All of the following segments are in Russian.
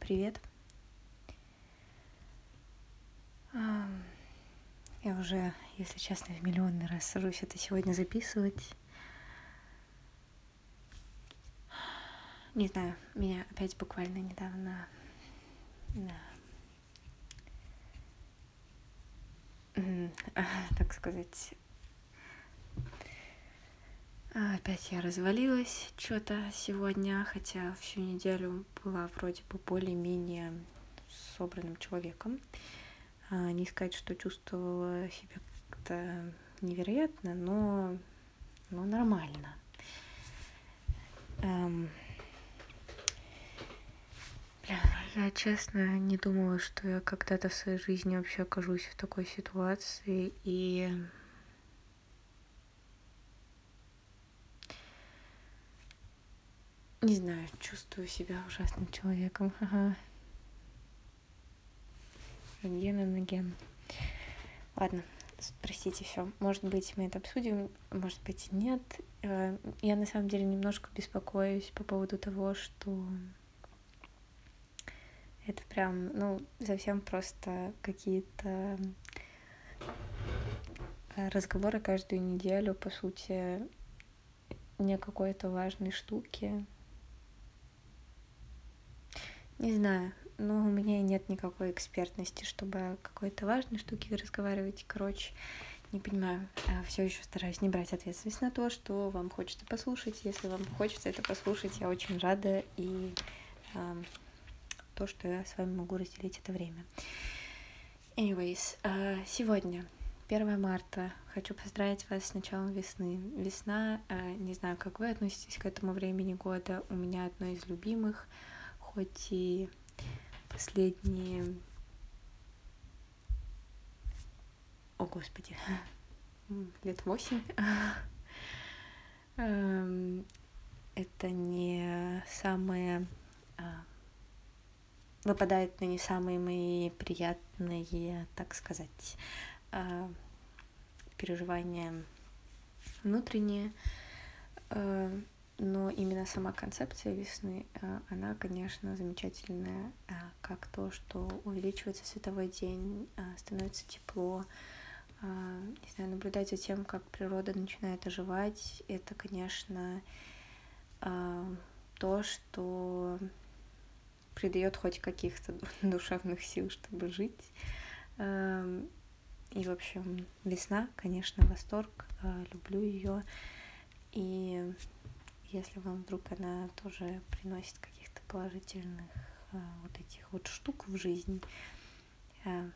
Привет. Я уже, если честно, в миллионный раз сажусь это сегодня записывать. Не знаю, меня опять буквально недавно так сказать, Опять я развалилась что-то сегодня, хотя всю неделю была вроде бы более-менее собранным человеком. А, не сказать, что чувствовала себя как-то невероятно, но, но нормально. Эм... Бля, я честно не думала, что я когда-то в своей жизни вообще окажусь в такой ситуации, и Не знаю, чувствую себя ужасным человеком. Ага. Ген и ген. Ладно, простите, все. Может быть, мы это обсудим, может быть, нет. Э, я на самом деле немножко беспокоюсь по поводу того, что это прям, ну, совсем просто какие-то э, разговоры каждую неделю, по сути, не какой-то важной штуки, не знаю, но у меня нет никакой экспертности, чтобы о какой-то важной штуке разговаривать. Короче, не понимаю, а все еще стараюсь не брать ответственность на то, что вам хочется послушать. Если вам хочется это послушать, я очень рада и э, то, что я с вами могу разделить это время. Anyways, э, сегодня 1 марта. Хочу поздравить вас с началом весны. Весна, э, не знаю, как вы относитесь к этому времени года, у меня одно из любимых — хоть и последние... О, Господи, лет восемь. Эм, это не самые... А, выпадает на не самые мои приятные, так сказать, а, переживания внутренние. Но именно сама концепция весны, э, она, конечно, замечательная, э, как то, что увеличивается световой день, э, становится тепло, не знаю, наблюдать за тем, как природа начинает оживать, это, конечно, то, что придает хоть каких-то душевных сил, чтобы жить. Эм, и, в общем, весна, конечно, восторг, люблю ее. И если вам вдруг она тоже приносит каких-то положительных а, вот этих вот штук в жизнь, а,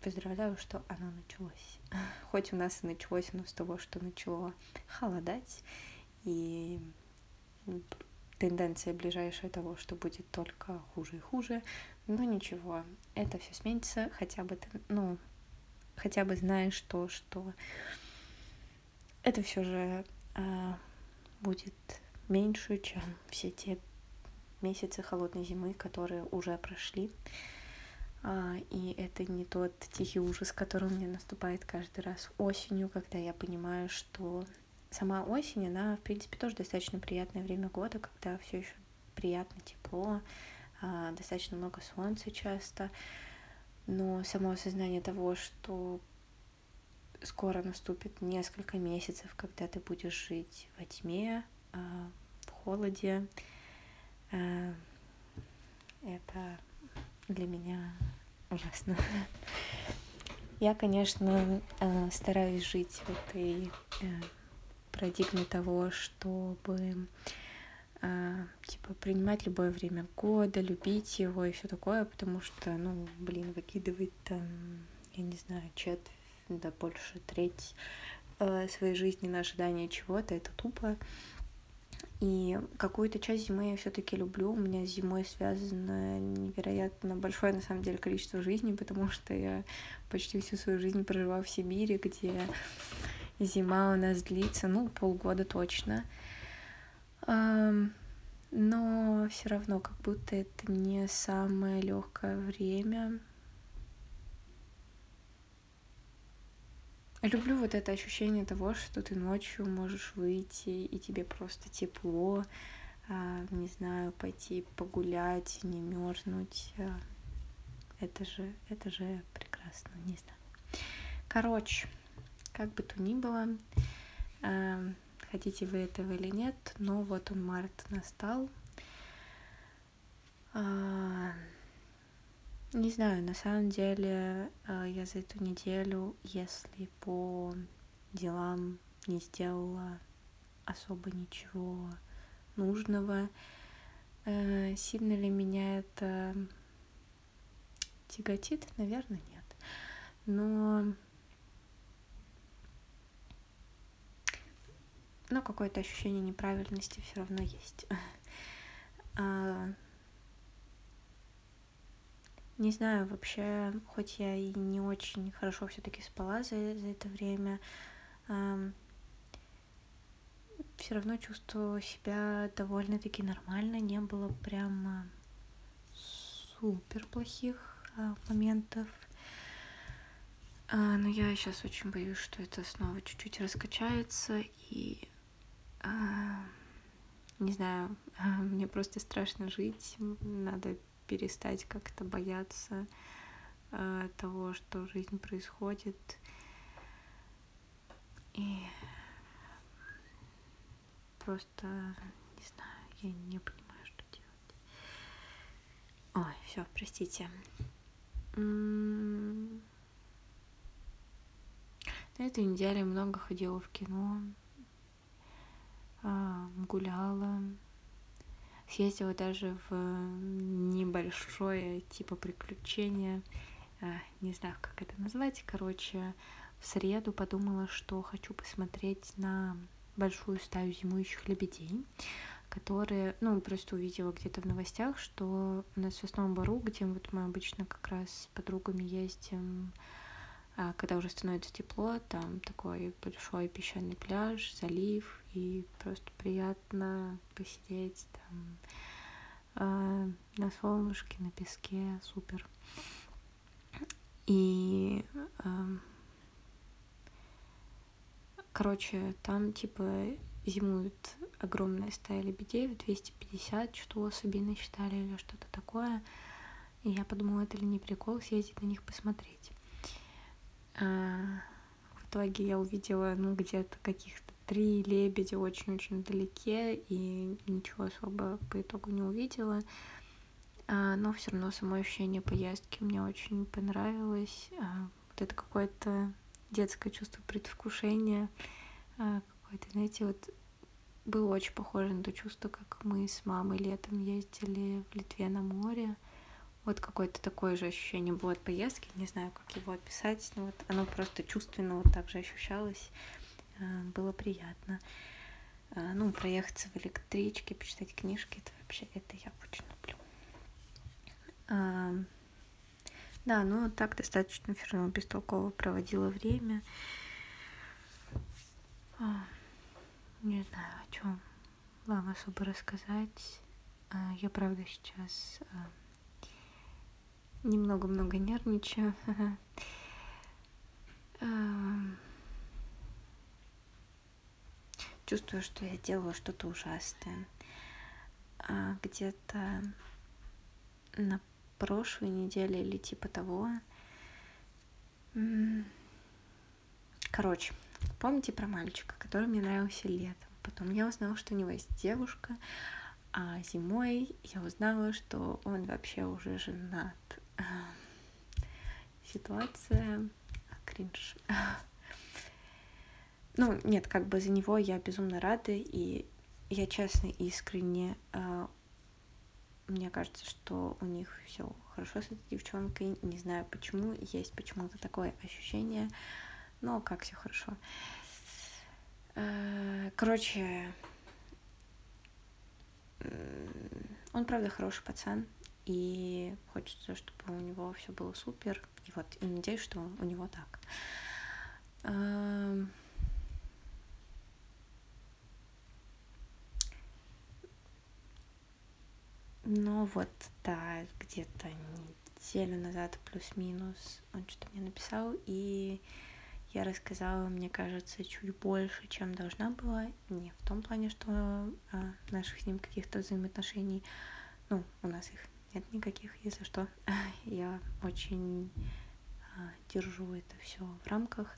поздравляю, что оно началось. Хоть у нас и началось оно с того, что начало холодать, и тенденция ближайшая того, что будет только хуже и хуже, но ничего, это все сменится, хотя бы, ну, хотя бы знаешь то, что это все же будет меньше, чем все те месяцы холодной зимы, которые уже прошли. А, и это не тот тихий ужас, который меня наступает каждый раз осенью, когда я понимаю, что сама осень, она, в принципе, тоже достаточно приятное время года, когда все еще приятно тепло, а, достаточно много солнца часто, но само осознание того, что скоро наступит несколько месяцев, когда ты будешь жить во тьме, а, в холоде. А, это для меня ужасно. Я, конечно, а, стараюсь жить в этой э, парадигме того, чтобы типа принимать любое время года, любить его и все такое, потому что, ну, блин, выкидывать там, я не знаю, четверть да больше треть э, своей жизни на ожидание чего-то, это тупо. И какую-то часть зимы я все-таки люблю. У меня с зимой связано невероятно большое, на самом деле, количество жизни, потому что я почти всю свою жизнь прожила в Сибири, где зима у нас длится, ну, полгода точно. Но все равно, как будто это не самое легкое время. Люблю вот это ощущение того, что ты ночью можешь выйти, и тебе просто тепло, а, не знаю, пойти погулять, не мерзнуть. А, это же, это же прекрасно, не знаю. Короче, как бы то ни было, а, хотите вы этого или нет, но вот он март настал. Не знаю, на самом деле я за эту неделю, если по делам не сделала особо ничего нужного. Э, сильно ли меня это тяготит? Наверное, нет. Но но какое-то ощущение неправильности все равно есть. Не знаю, вообще, хоть я и не очень хорошо все-таки спала за, за это время, все равно чувствовала себя довольно-таки нормально, не было прямо супер плохих а, моментов. А, но я сейчас очень боюсь, что это снова чуть-чуть раскачается и а, не знаю, мне просто страшно жить, надо перестать как-то бояться а, того, что жизнь происходит. И просто не знаю, я не понимаю, что делать. Ой, все, простите. На этой неделе много ходила в кино, а, гуляла, съездила даже в небольшое типа приключение, а, не знаю, как это назвать, короче, в среду подумала, что хочу посмотреть на большую стаю зимующих лебедей, которые, ну, просто увидела где-то в новостях, что в Сосновом Бару, где вот мы обычно как раз с подругами ездим, а когда уже становится тепло, там такой большой песчаный пляж, залив, и просто приятно посидеть там э, на солнышке, на песке, супер. И э, Короче, там типа зимуют огромная стая лебедей, 250, что особи насчитали или что-то такое. И я подумала, это ли не прикол съездить на них посмотреть. А, в итоге я увидела, ну, где-то каких-то три лебедя очень-очень вдалеке, и ничего особо по итогу не увидела. А, но все равно само ощущение поездки мне очень понравилось. А, вот это какое-то детское чувство предвкушения, какое-то, знаете, вот было очень похоже на то чувство, как мы с мамой летом ездили в Литве на море. Вот какое-то такое же ощущение было от поездки, не знаю, как его описать, но вот оно просто чувственно вот так же ощущалось, а, было приятно. А, ну, проехаться в электричке, почитать книжки, это вообще, это я очень люблю. Да, ну так достаточно все равно бестолково проводила время. Не знаю, о чем вам особо рассказать. Я, правда, сейчас немного-много нервничаю. Чувствую, что я делала что-то ужасное. Где-то на прошлой неделе или типа того. Короче, помните про мальчика, который мне нравился летом? Потом я узнала, что у него есть девушка, а зимой я узнала, что он вообще уже женат. Ситуация кринж. Ну, нет, как бы за него я безумно рада, и я честно, искренне а, мне кажется, что у них все хорошо с этой девчонкой. Не знаю почему, есть почему-то такое ощущение, но как все хорошо. Э, короче, он правда хороший пацан, и хочется, чтобы у него все было супер. И вот, и надеюсь, что у него так. Эм, Но вот, да, где-то неделю назад плюс-минус он что-то мне написал, и я рассказала, мне кажется, чуть больше, чем должна была. Не в том плане, что а, наших с ним каких-то взаимоотношений, ну, у нас их нет никаких, если что. Я очень а, держу это все в рамках.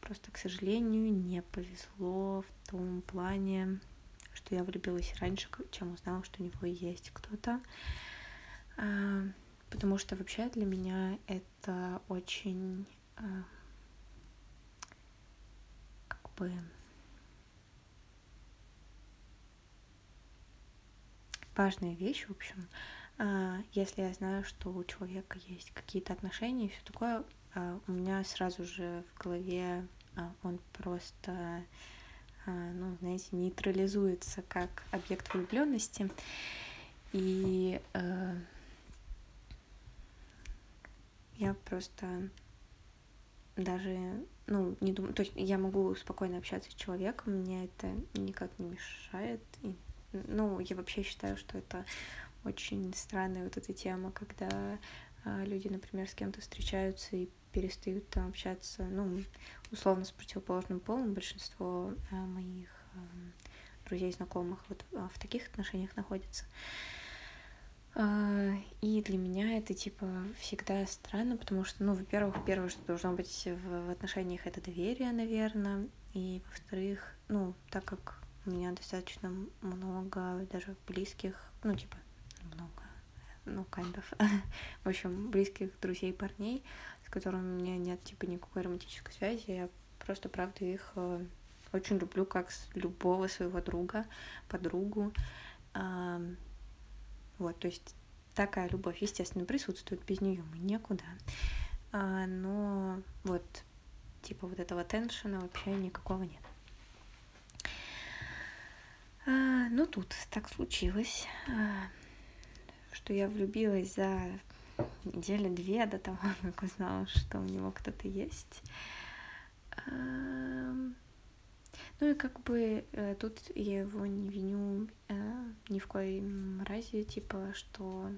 Просто, к сожалению, не повезло в том плане, что я влюбилась раньше, чем узнала, что у него есть кто-то. А, потому что вообще для меня это очень а, как бы важная вещь, в общем. А, если я знаю, что у человека есть какие-то отношения и все такое, у меня сразу же в голове он просто ну, знаете, нейтрализуется как объект влюбленности. И э, я просто даже, ну, не думаю, то есть я могу спокойно общаться с человеком, мне это никак не мешает. И, ну, я вообще считаю, что это очень странная вот эта тема, когда э, люди, например, с кем-то встречаются и перестают там общаться, ну, условно, с противоположным полом. Большинство э, моих э, друзей, знакомых вот э, в таких отношениях находятся. И для меня это, типа, всегда странно, потому что, ну, во-первых, первое, что должно быть в, отношениях, это доверие, наверное. И, во-вторых, ну, так как у меня достаточно много даже близких, ну, типа, ну, kind of, в общем, близких друзей парней, с которыми у меня нет, типа, никакой романтической связи. Я просто, правда, их э, очень люблю как любого своего друга, подругу. Вот, то есть такая любовь, естественно, присутствует, без нее мы никуда. А, но вот, типа вот этого теншена вообще никакого нет. А, ну тут так случилось, а, что я влюбилась за недели две до того, как узнала, что у него кто-то есть. Ну и как бы э, тут я его не виню э, ни в коем разе, типа, что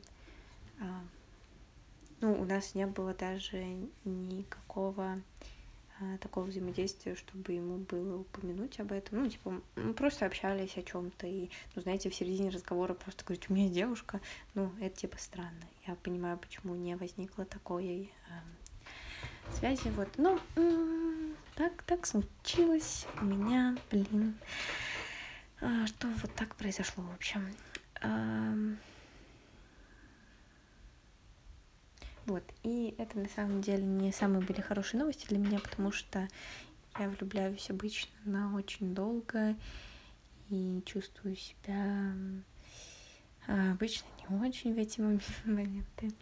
ну, у нас не было даже никакого такого взаимодействия, чтобы ему было упомянуть об этом. Ну, типа, мы просто общались о чем-то, и, ну, знаете, в середине разговора просто говорить, у меня девушка, ну, это типа странно. Я понимаю, почему не возникло такой э, связи, вот. Ну, так, так случилось у меня, блин, а, что вот так произошло, в общем. А, вот, и это на самом деле не самые были хорошие новости для меня, потому что я влюбляюсь обычно на очень долго и чувствую себя а, обычно не очень в эти моменты.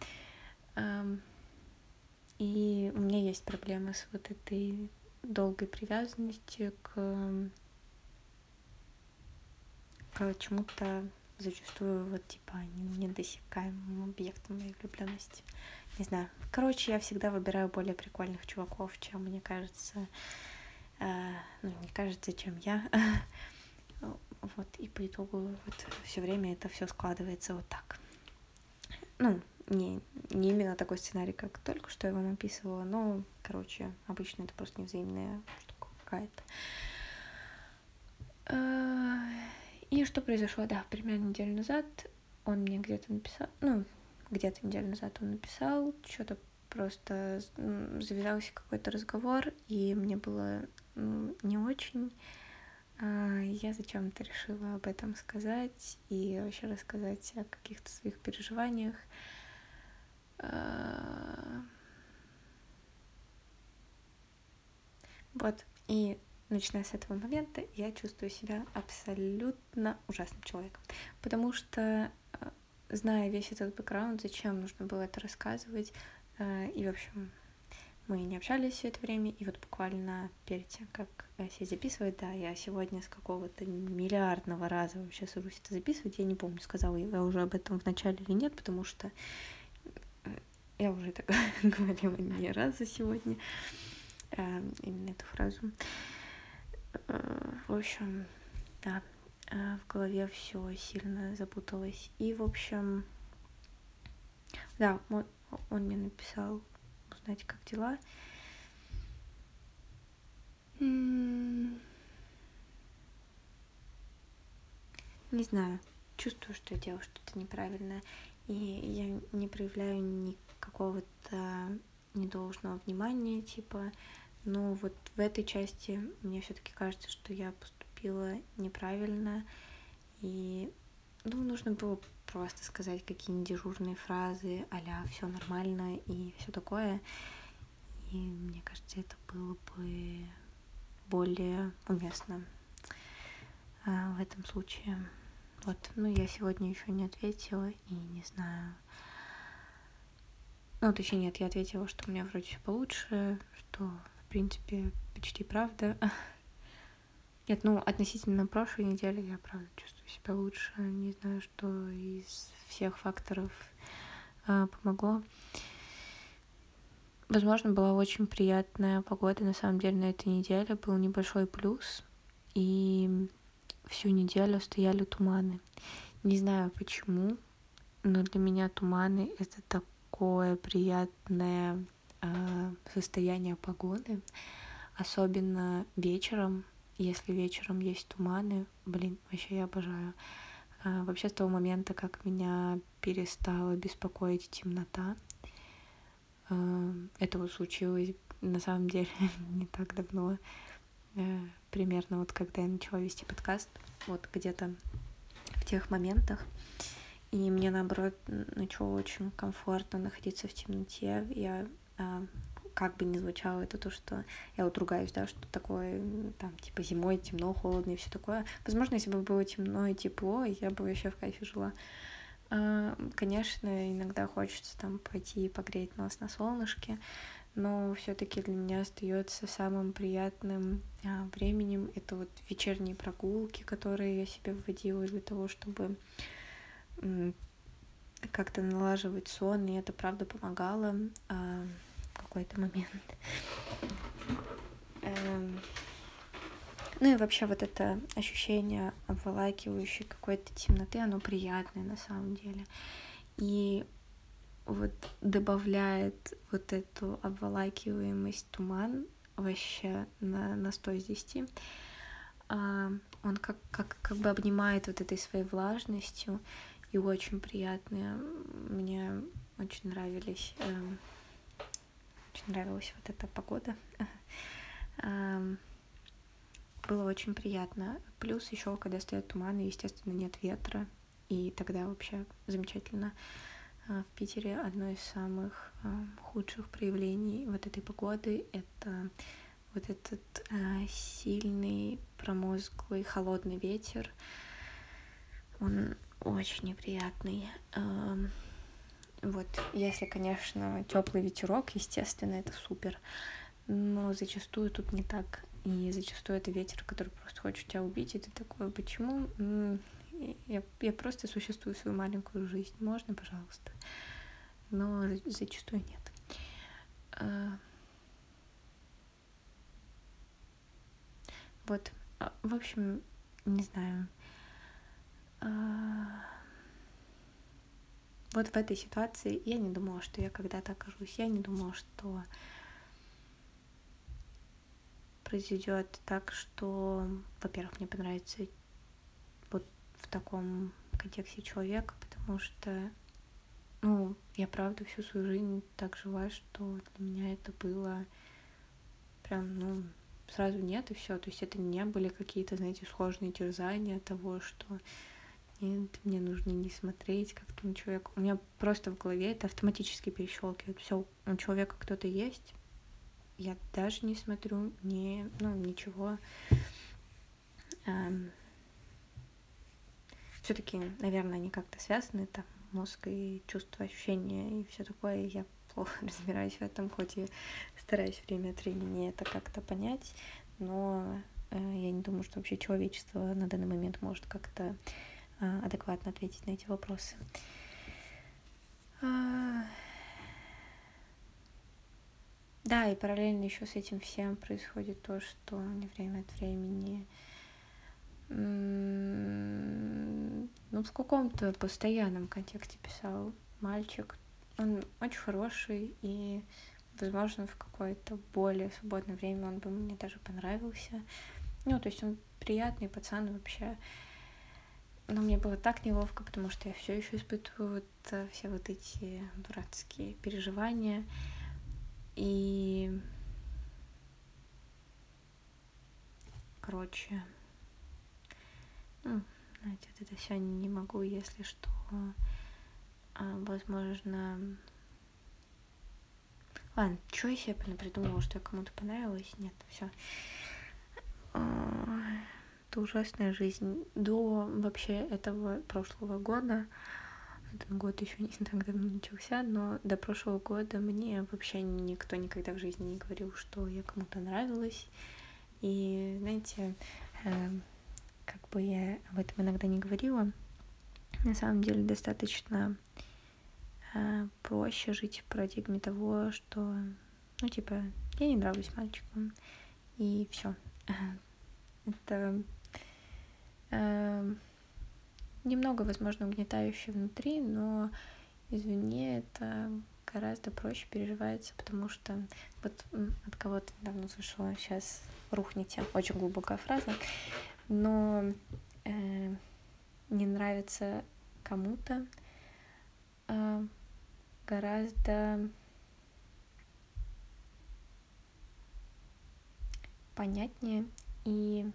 И у меня есть проблемы с вот этой долгой привязанности к, к чему-то зачастую вот типа недосекаемым объектом моей влюбленности. Не знаю. Короче, я всегда выбираю более прикольных чуваков, чем мне кажется, э, ну, не кажется, чем я. вот, и по итогу вот все время это все складывается вот так. Ну, не, не именно такой сценарий, как только что я вам описывала, но, короче, обычно это просто невзаимная штука какая-то. А, и что произошло, да, примерно неделю назад он мне где-то написал, ну, где-то неделю назад он написал, что-то просто завязался какой-то разговор, и мне было не очень. А, я зачем-то решила об этом сказать и вообще рассказать о каких-то своих переживаниях. Э, вот, и начиная с этого момента я чувствую себя абсолютно ужасным человеком, потому что, э, зная весь этот бэкграунд, зачем нужно было это рассказывать, э, и, в общем, мы не общались все это время, и вот буквально перед тем, как все записывать, да, я сегодня с какого-то миллиардного раза вообще сажусь это записывать, я не помню, сказала я уже об этом в начале или нет, потому что я уже это говорила не раз за сегодня, именно эту фразу. В общем, да, в голове все сильно запуталось. И, в общем, да, он, он мне написал узнать, как дела. Не знаю, чувствую, что я делаю что-то неправильное, и я не проявляю никакого-то недолжного внимания, типа, но вот в этой части мне все-таки кажется, что я поступила неправильно, и ну, нужно было просто сказать какие-нибудь дежурные фразы, аля все нормально и все такое. И мне кажется, это было бы более уместно а, в этом случае. Вот, ну я сегодня еще не ответила и не знаю. Ну, точнее, нет, я ответила, что у меня вроде все получше, что, в принципе, почти правда. Нет, ну, относительно прошлой недели я, правда, чувствую себя лучше. Не знаю, что из всех факторов э, помогло. Возможно, была очень приятная погода, на самом деле, на этой неделе. Был небольшой плюс, и всю неделю стояли туманы. Не знаю почему, но для меня туманы — это такое приятное э, состояние погоды, особенно вечером, если вечером есть туманы, блин, вообще я обожаю. А, вообще с того момента, как меня перестала беспокоить темнота, а, это вот случилось на самом деле не так давно, а, примерно вот когда я начала вести подкаст, вот где-то в тех моментах, и мне наоборот начало очень комфортно находиться в темноте. Я как бы ни звучало, это то, что я вот ругаюсь, да, что такое, там, типа, зимой темно, холодно и все такое. Возможно, если бы было темно и тепло, я бы вообще в кайфе жила. А, конечно, иногда хочется там пойти и погреть нос на солнышке, но все-таки для меня остается самым приятным а, временем это вот вечерние прогулки, которые я себе вводила для того, чтобы как-то налаживать сон, и это правда помогало. Какой-то момент. Эм... Ну и вообще вот это ощущение обволакивающей какой-то темноты, оно приятное на самом деле. И вот добавляет вот эту обволакиваемость туман вообще на, на 100 из 10. А, он как, как, как бы обнимает вот этой своей влажностью и очень приятные. Мне очень нравились эм, очень нравилась вот эта погода. Было очень приятно. Плюс еще, когда стоят туманы, естественно, нет ветра. И тогда вообще замечательно. А, в Питере одно из самых худших проявлений вот этой погоды — это вот этот сильный, промозглый, холодный ветер. Он очень неприятный. Вот, если, конечно, теплый ветерок, естественно, это супер. Но зачастую тут не так. И зачастую это ветер, который просто хочет тебя убить, и ты такой, почему? Я, я просто существую свою маленькую жизнь. Можно, пожалуйста? Но зачастую нет. А, вот, а, в общем, не знаю. Вот в этой ситуации я не думала, что я когда-то окажусь. Я не думала, что произойдет так, что, во-первых, мне понравится вот в таком контексте человека, потому что, ну, я правда всю свою жизнь так жила, что для меня это было прям, ну, сразу нет и все. То есть это не были какие-то, знаете, сложные терзания того, что нет, мне нужно не смотреть как-то на человека. У меня просто в голове это автоматически перещелкивает. Все, у человека кто-то есть. Я даже не смотрю, не, ну, ничего. Эм... Все-таки, наверное, они как-то связаны, там, мозг и чувство, ощущения и все такое. Я плохо разбираюсь в этом, хоть и стараюсь время от времени это как-то понять, но э, я не думаю, что вообще человечество на данный момент может как-то адекватно ответить на эти вопросы. А, да, и параллельно еще с этим всем происходит то, что мне время от времени ну, в каком-то постоянном контексте писал мальчик. Он очень хороший, и возможно, в какое-то более свободное время он бы мне даже понравился. Ну, то есть он приятный пацан вообще. Но мне было так неловко, потому что я все еще испытываю вот э, все вот эти дурацкие переживания. И короче, ну, знаете, вот это сегодня не могу, если что, а, возможно, ладно, что я себе придумала, что я кому-то понравилась, нет, все. Это ужасная жизнь. До вообще этого прошлого года, этот год еще не так давно начался, но до прошлого года мне вообще никто никогда в жизни не говорил, что я кому-то нравилась. И, знаете, э, как бы я об этом иногда не говорила, на самом деле достаточно э, проще жить в парадигме того, что, ну, типа, я не нравлюсь мальчикам, и все. Это э, немного, возможно, угнетающе внутри, но извне это гораздо проще переживается, потому что вот от кого-то недавно слышала, сейчас рухните, очень глубокая фраза, но э, не нравится кому-то э, гораздо понятнее и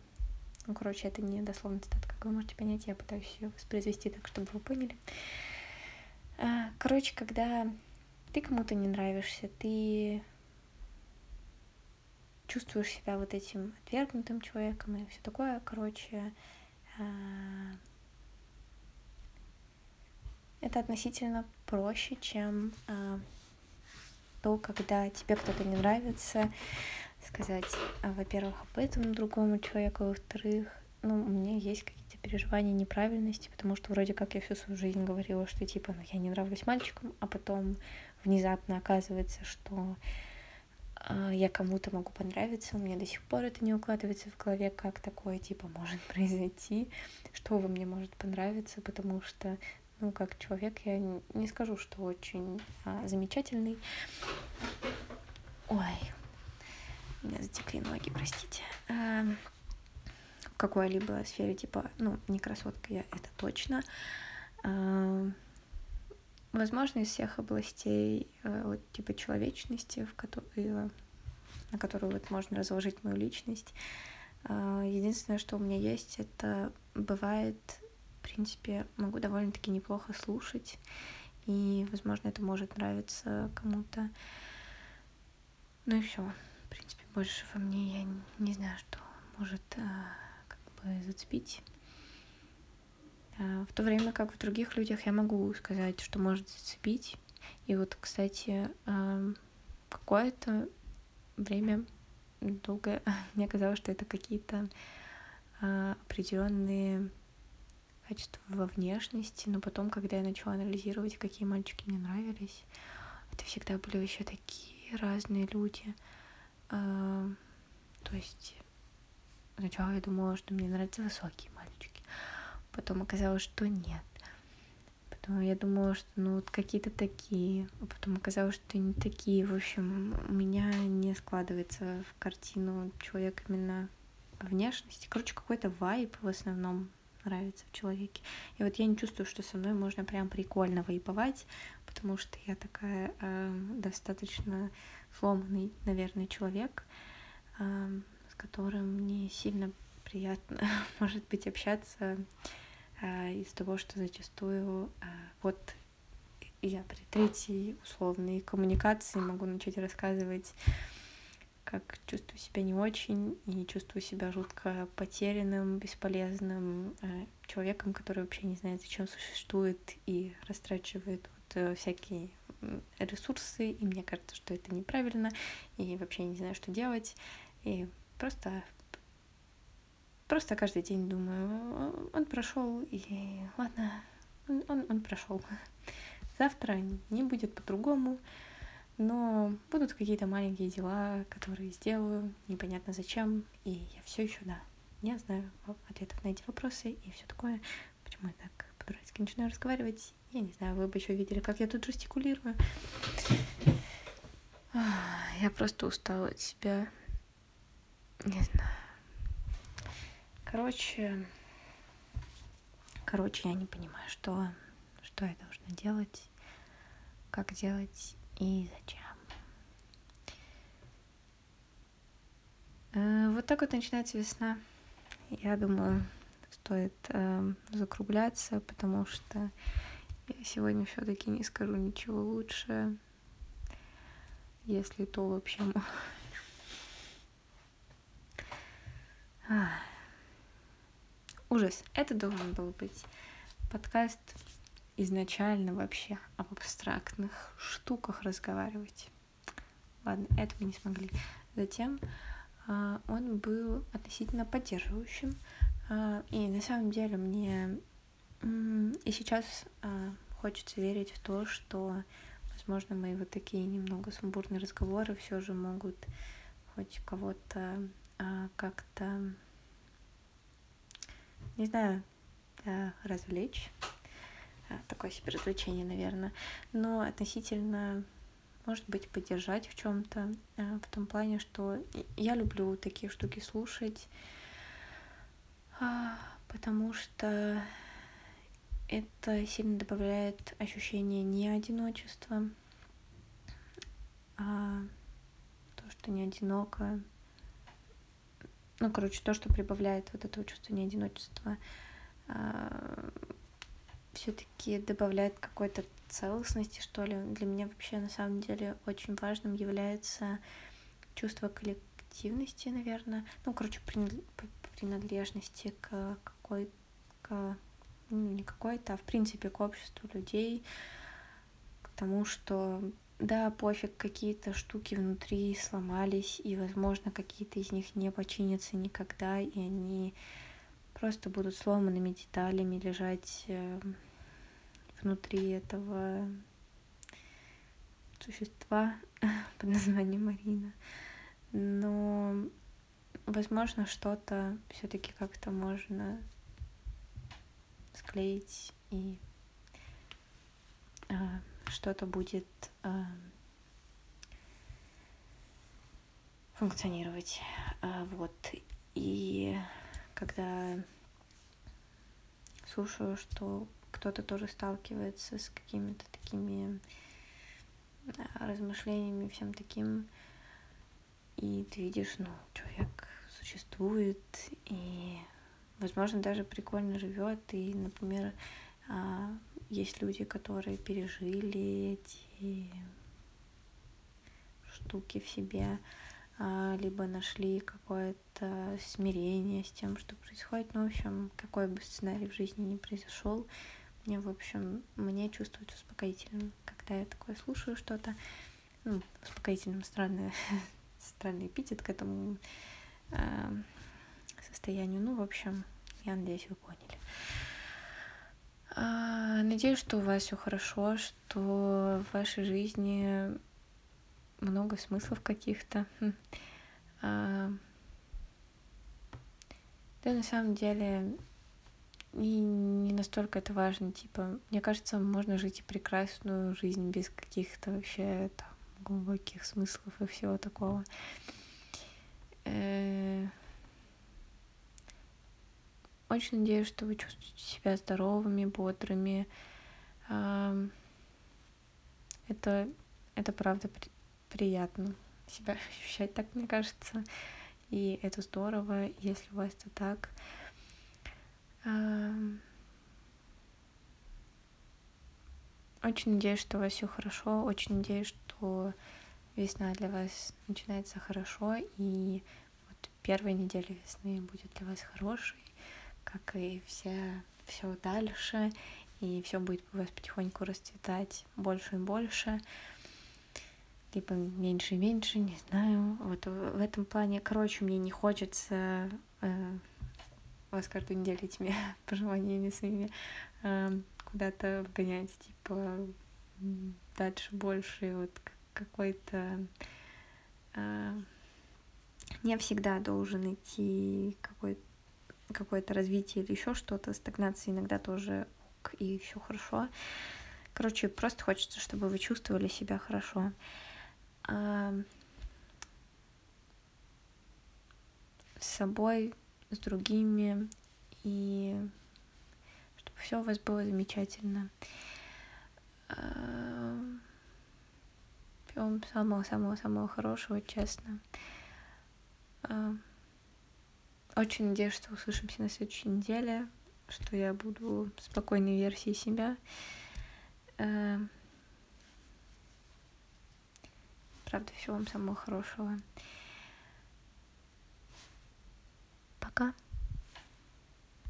ну, короче, это не дословно цитата, как вы можете понять, я пытаюсь ее воспроизвести так, чтобы вы поняли. А, короче, когда ты кому-то не нравишься, ты чувствуешь себя вот этим отвергнутым человеком и все такое, короче, а, это относительно проще, чем а, то, когда тебе кто-то не нравится, сказать, а, во-первых, об этом другому человеку, во-вторых, ну, у меня есть какие-то переживания неправильности, потому что вроде как я всю свою жизнь говорила, что типа, ну, я не нравлюсь мальчикам, а потом внезапно оказывается, что э, я кому-то могу понравиться, у меня до сих пор это не укладывается в голове, как такое, типа, может произойти, что во мне может понравиться, потому что, ну, как человек, я не скажу, что очень а, замечательный. Ой, у меня затекли ноги, простите. Эм, в какой-либо сфере, типа, ну, не красотка я, это точно. Эм, возможно, из всех областей, э, вот, типа, человечности, в которой, на которую вот можно разложить мою личность, э, единственное, что у меня есть, это бывает, в принципе, могу довольно-таки неплохо слушать, и, возможно, это может нравиться кому-то. Ну и все больше во мне я не знаю, что может а, как бы зацепить. А, в то время как в других людях я могу сказать, что может зацепить. И вот, кстати, а, какое-то время долго мне казалось, что это какие-то определенные качества во внешности, но потом, когда я начала анализировать, какие мальчики мне нравились, это всегда были вообще такие разные люди. А, то есть сначала я думала, что мне нравятся высокие мальчики. Потом оказалось, что нет. Потом я думала, что ну вот какие-то такие. А потом оказалось, что не такие. В общем, у меня не складывается в картину человек именно по внешности. Короче, какой-то вайп в основном нравится в человеке. И вот я не чувствую, что со мной можно прям прикольно вайповать, потому что я такая э, достаточно сломанный, наверное, человек, э, с которым мне сильно приятно, может быть, общаться э, из того, что зачастую э, вот я при третьей условной коммуникации могу начать рассказывать как чувствую себя не очень и чувствую себя жутко потерянным, бесполезным э, человеком, который вообще не знает, зачем существует и растрачивает всякие ресурсы, и мне кажется, что это неправильно, и вообще не знаю, что делать, и просто просто каждый день думаю, он прошел, и ладно, он, он, он прошел. Завтра не будет по-другому, но будут какие-то маленькие дела, которые сделаю, непонятно зачем, и я все еще, да, не знаю ответов на эти вопросы и все такое. Почему я так по-дурацки начинаю разговаривать? Я не знаю, вы бы еще видели, как я тут жестикулирую. Я просто устала от себя. Не знаю. Короче, короче, я не понимаю, что, что я должна делать, как делать и зачем. Э, вот так вот начинается весна. Я думаю, стоит э, закругляться, потому что я сегодня все-таки не скажу ничего лучше, если то вообще. Ужас. Это должен был быть подкаст изначально вообще об абстрактных штуках разговаривать. Ладно, этого не смогли. Затем а, он был относительно поддерживающим. А, и на самом деле мне и сейчас а, хочется верить в то, что, возможно, мои вот такие немного сумбурные разговоры все же могут хоть кого-то как-то, не знаю, развлечь. Такое себе развлечение, наверное. Но относительно может быть, поддержать в чем-то, в том плане, что я люблю такие штуки слушать, а, потому что это сильно добавляет ощущение не одиночества, а то, что не одиноко. Ну, короче, то, что прибавляет вот это чувство неодиночества, а, все-таки добавляет какой-то целостности, что ли. Для меня вообще на самом деле очень важным является чувство коллективности, наверное. Ну, короче, принадлежности к какой к ну, не какой-то, а в принципе к обществу людей, к тому, что да, пофиг, какие-то штуки внутри сломались, и, возможно, какие-то из них не починятся никогда, и они просто будут сломанными деталями лежать эм, внутри этого существа под названием Марина. Но, возможно, что-то все-таки как-то можно склеить и а, что-то будет а, функционировать. А, вот. И когда слушаю, что кто-то тоже сталкивается с какими-то такими размышлениями, всем таким, и ты видишь, ну, человек существует, и, возможно, даже прикольно живет, и, например, а, есть люди, которые пережили эти штуки в себе, а, либо нашли какое-то смирение с тем, что происходит. Ну, в общем, какой бы сценарий в жизни ни произошел, мне, в общем, мне чувствуется успокоительным, когда я такое слушаю что-то. Ну, успокоительным странный, странный эпитет к этому э, состоянию. Ну, в общем, я надеюсь, вы поняли. А, надеюсь, что у вас все хорошо, что в вашей жизни много смыслов каких-то. Хм. А, да, на самом деле, и не настолько это важно, типа, мне кажется, можно жить и прекрасную жизнь без каких-то вообще там глубоких смыслов и всего такого. Э, очень надеюсь, что вы чувствуете себя здоровыми, бодрыми. Это, это правда приятно себя ощущать так, мне кажется. И это здорово, если у вас это так. Очень надеюсь, что у вас все хорошо. Очень надеюсь, что весна для вас начинается хорошо. И вот первая неделя весны будет для вас хорошей, как и вся все дальше. И все будет у вас потихоньку расцветать больше и больше. Либо меньше и меньше, не знаю. Вот в этом плане, короче, мне не хочется э, вас каждую неделю этими пожеланиями своими э, куда-то вгонять, типа дальше больше, вот какой-то э, не всегда должен идти какой какое-то развитие или еще что-то, стагнация иногда тоже и все хорошо. Короче, просто хочется, чтобы вы чувствовали себя хорошо. с собой, с другими, и чтобы все у вас было замечательно. Всем самого-самого-самого хорошего, честно. Очень надеюсь, что услышимся на следующей неделе, что я буду спокойной версией себя. Правда, всего вам самого хорошего. Пока.